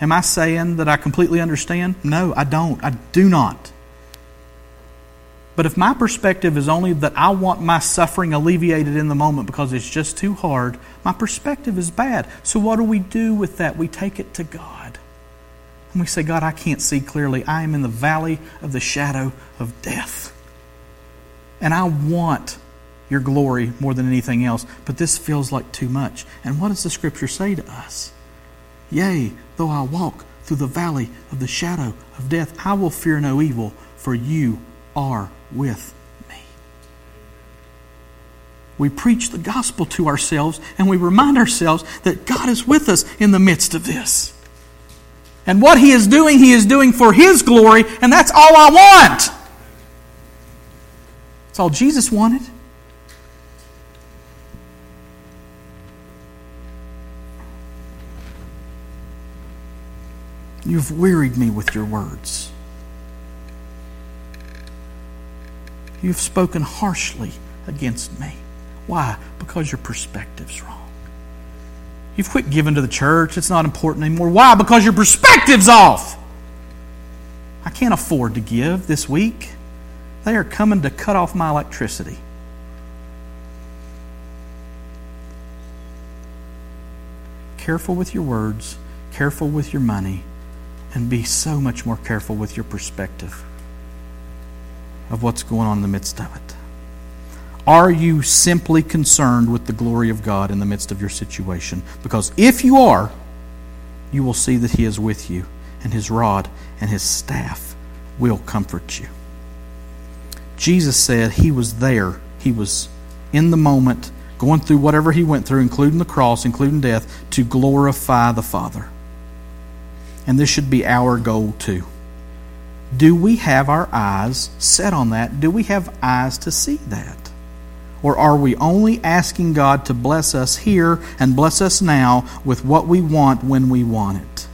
Am I saying that I completely understand? No, I don't. I do not. But if my perspective is only that I want my suffering alleviated in the moment because it's just too hard, my perspective is bad. So what do we do with that? We take it to God. And we say, God, I can't see clearly. I am in the valley of the shadow of death. And I want your glory more than anything else, but this feels like too much. And what does the scripture say to us? Yea, though I walk through the valley of the shadow of death, I will fear no evil, for you are with me. We preach the gospel to ourselves and we remind ourselves that God is with us in the midst of this. And what He is doing, He is doing for His glory, and that's all I want. It's all Jesus wanted. You've wearied me with your words. You've spoken harshly against me. Why? Because your perspective's wrong. You've quit giving to the church. It's not important anymore. Why? Because your perspective's off. I can't afford to give this week. They are coming to cut off my electricity. Careful with your words, careful with your money, and be so much more careful with your perspective of what's going on in the midst of it. Are you simply concerned with the glory of God in the midst of your situation? Because if you are, you will see that He is with you, and His rod and His staff will comfort you. Jesus said He was there, He was in the moment, going through whatever He went through, including the cross, including death, to glorify the Father. And this should be our goal too. Do we have our eyes set on that? Do we have eyes to see that? Or are we only asking God to bless us here and bless us now with what we want when we want it?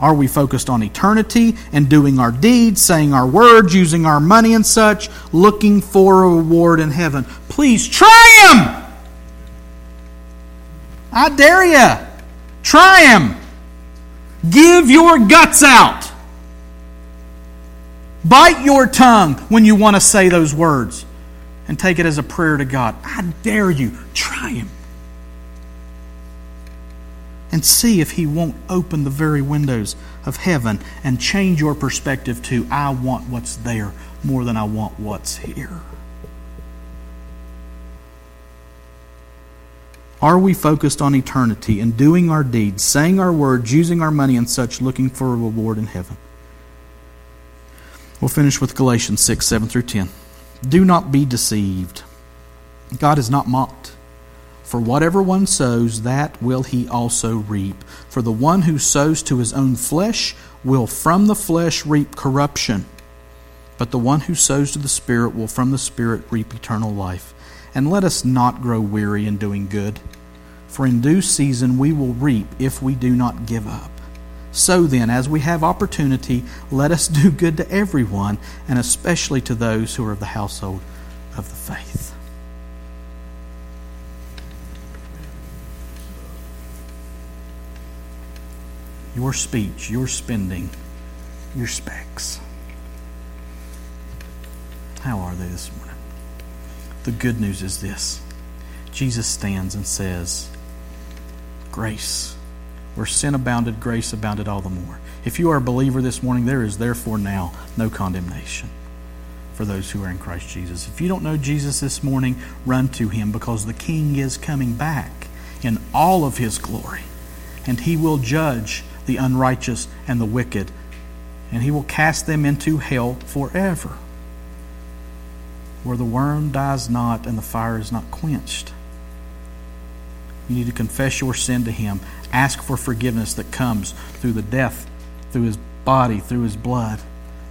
Are we focused on eternity and doing our deeds, saying our words, using our money and such, looking for a reward in heaven? Please try Him! I dare you. Try Him. Give your guts out. Bite your tongue when you want to say those words and take it as a prayer to God. I dare you. Try Him. And see if He won't open the very windows of heaven and change your perspective to, I want what's there more than I want what's here. Are we focused on eternity and doing our deeds, saying our words, using our money and such, looking for a reward in heaven? We'll finish with Galatians 6 7 through 10. Do not be deceived. God is not mocked. For whatever one sows, that will he also reap. For the one who sows to his own flesh will from the flesh reap corruption. But the one who sows to the Spirit will from the Spirit reap eternal life. And let us not grow weary in doing good, for in due season we will reap if we do not give up. So then, as we have opportunity, let us do good to everyone, and especially to those who are of the household of the faith. Your speech, your spending, your specs. How are they this morning? The good news is this Jesus stands and says, Grace. Where sin abounded, grace abounded all the more. If you are a believer this morning, there is therefore now no condemnation for those who are in Christ Jesus. If you don't know Jesus this morning, run to him because the King is coming back in all of his glory. And he will judge the unrighteous and the wicked, and he will cast them into hell forever, where the worm dies not and the fire is not quenched. You need to confess your sin to him Ask for forgiveness that comes through the death, through his body, through his blood,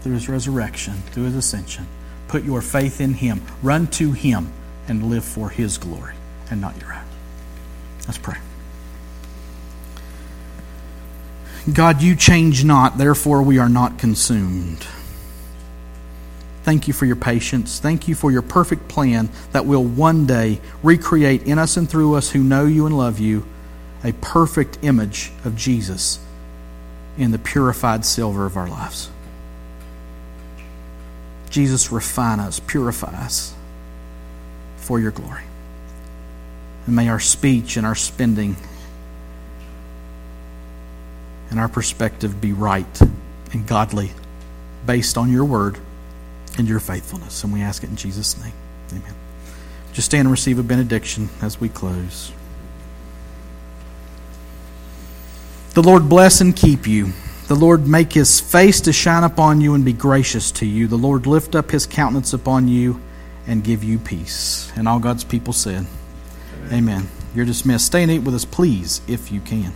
through his resurrection, through his ascension. Put your faith in him. Run to him and live for his glory and not your own. Let's pray. God, you change not, therefore we are not consumed. Thank you for your patience. Thank you for your perfect plan that will one day recreate in us and through us who know you and love you a perfect image of Jesus in the purified silver of our lives. Jesus, refine us, purify us for your glory. And may our speech and our spending and our perspective be right and godly based on your word and your faithfulness. And we ask it in Jesus' name. Amen. Just stand and receive a benediction as we close. The Lord bless and keep you. The Lord make his face to shine upon you and be gracious to you. The Lord lift up his countenance upon you and give you peace. And all God's people said, Amen. Amen. You're dismissed. Stay and eat with us, please, if you can.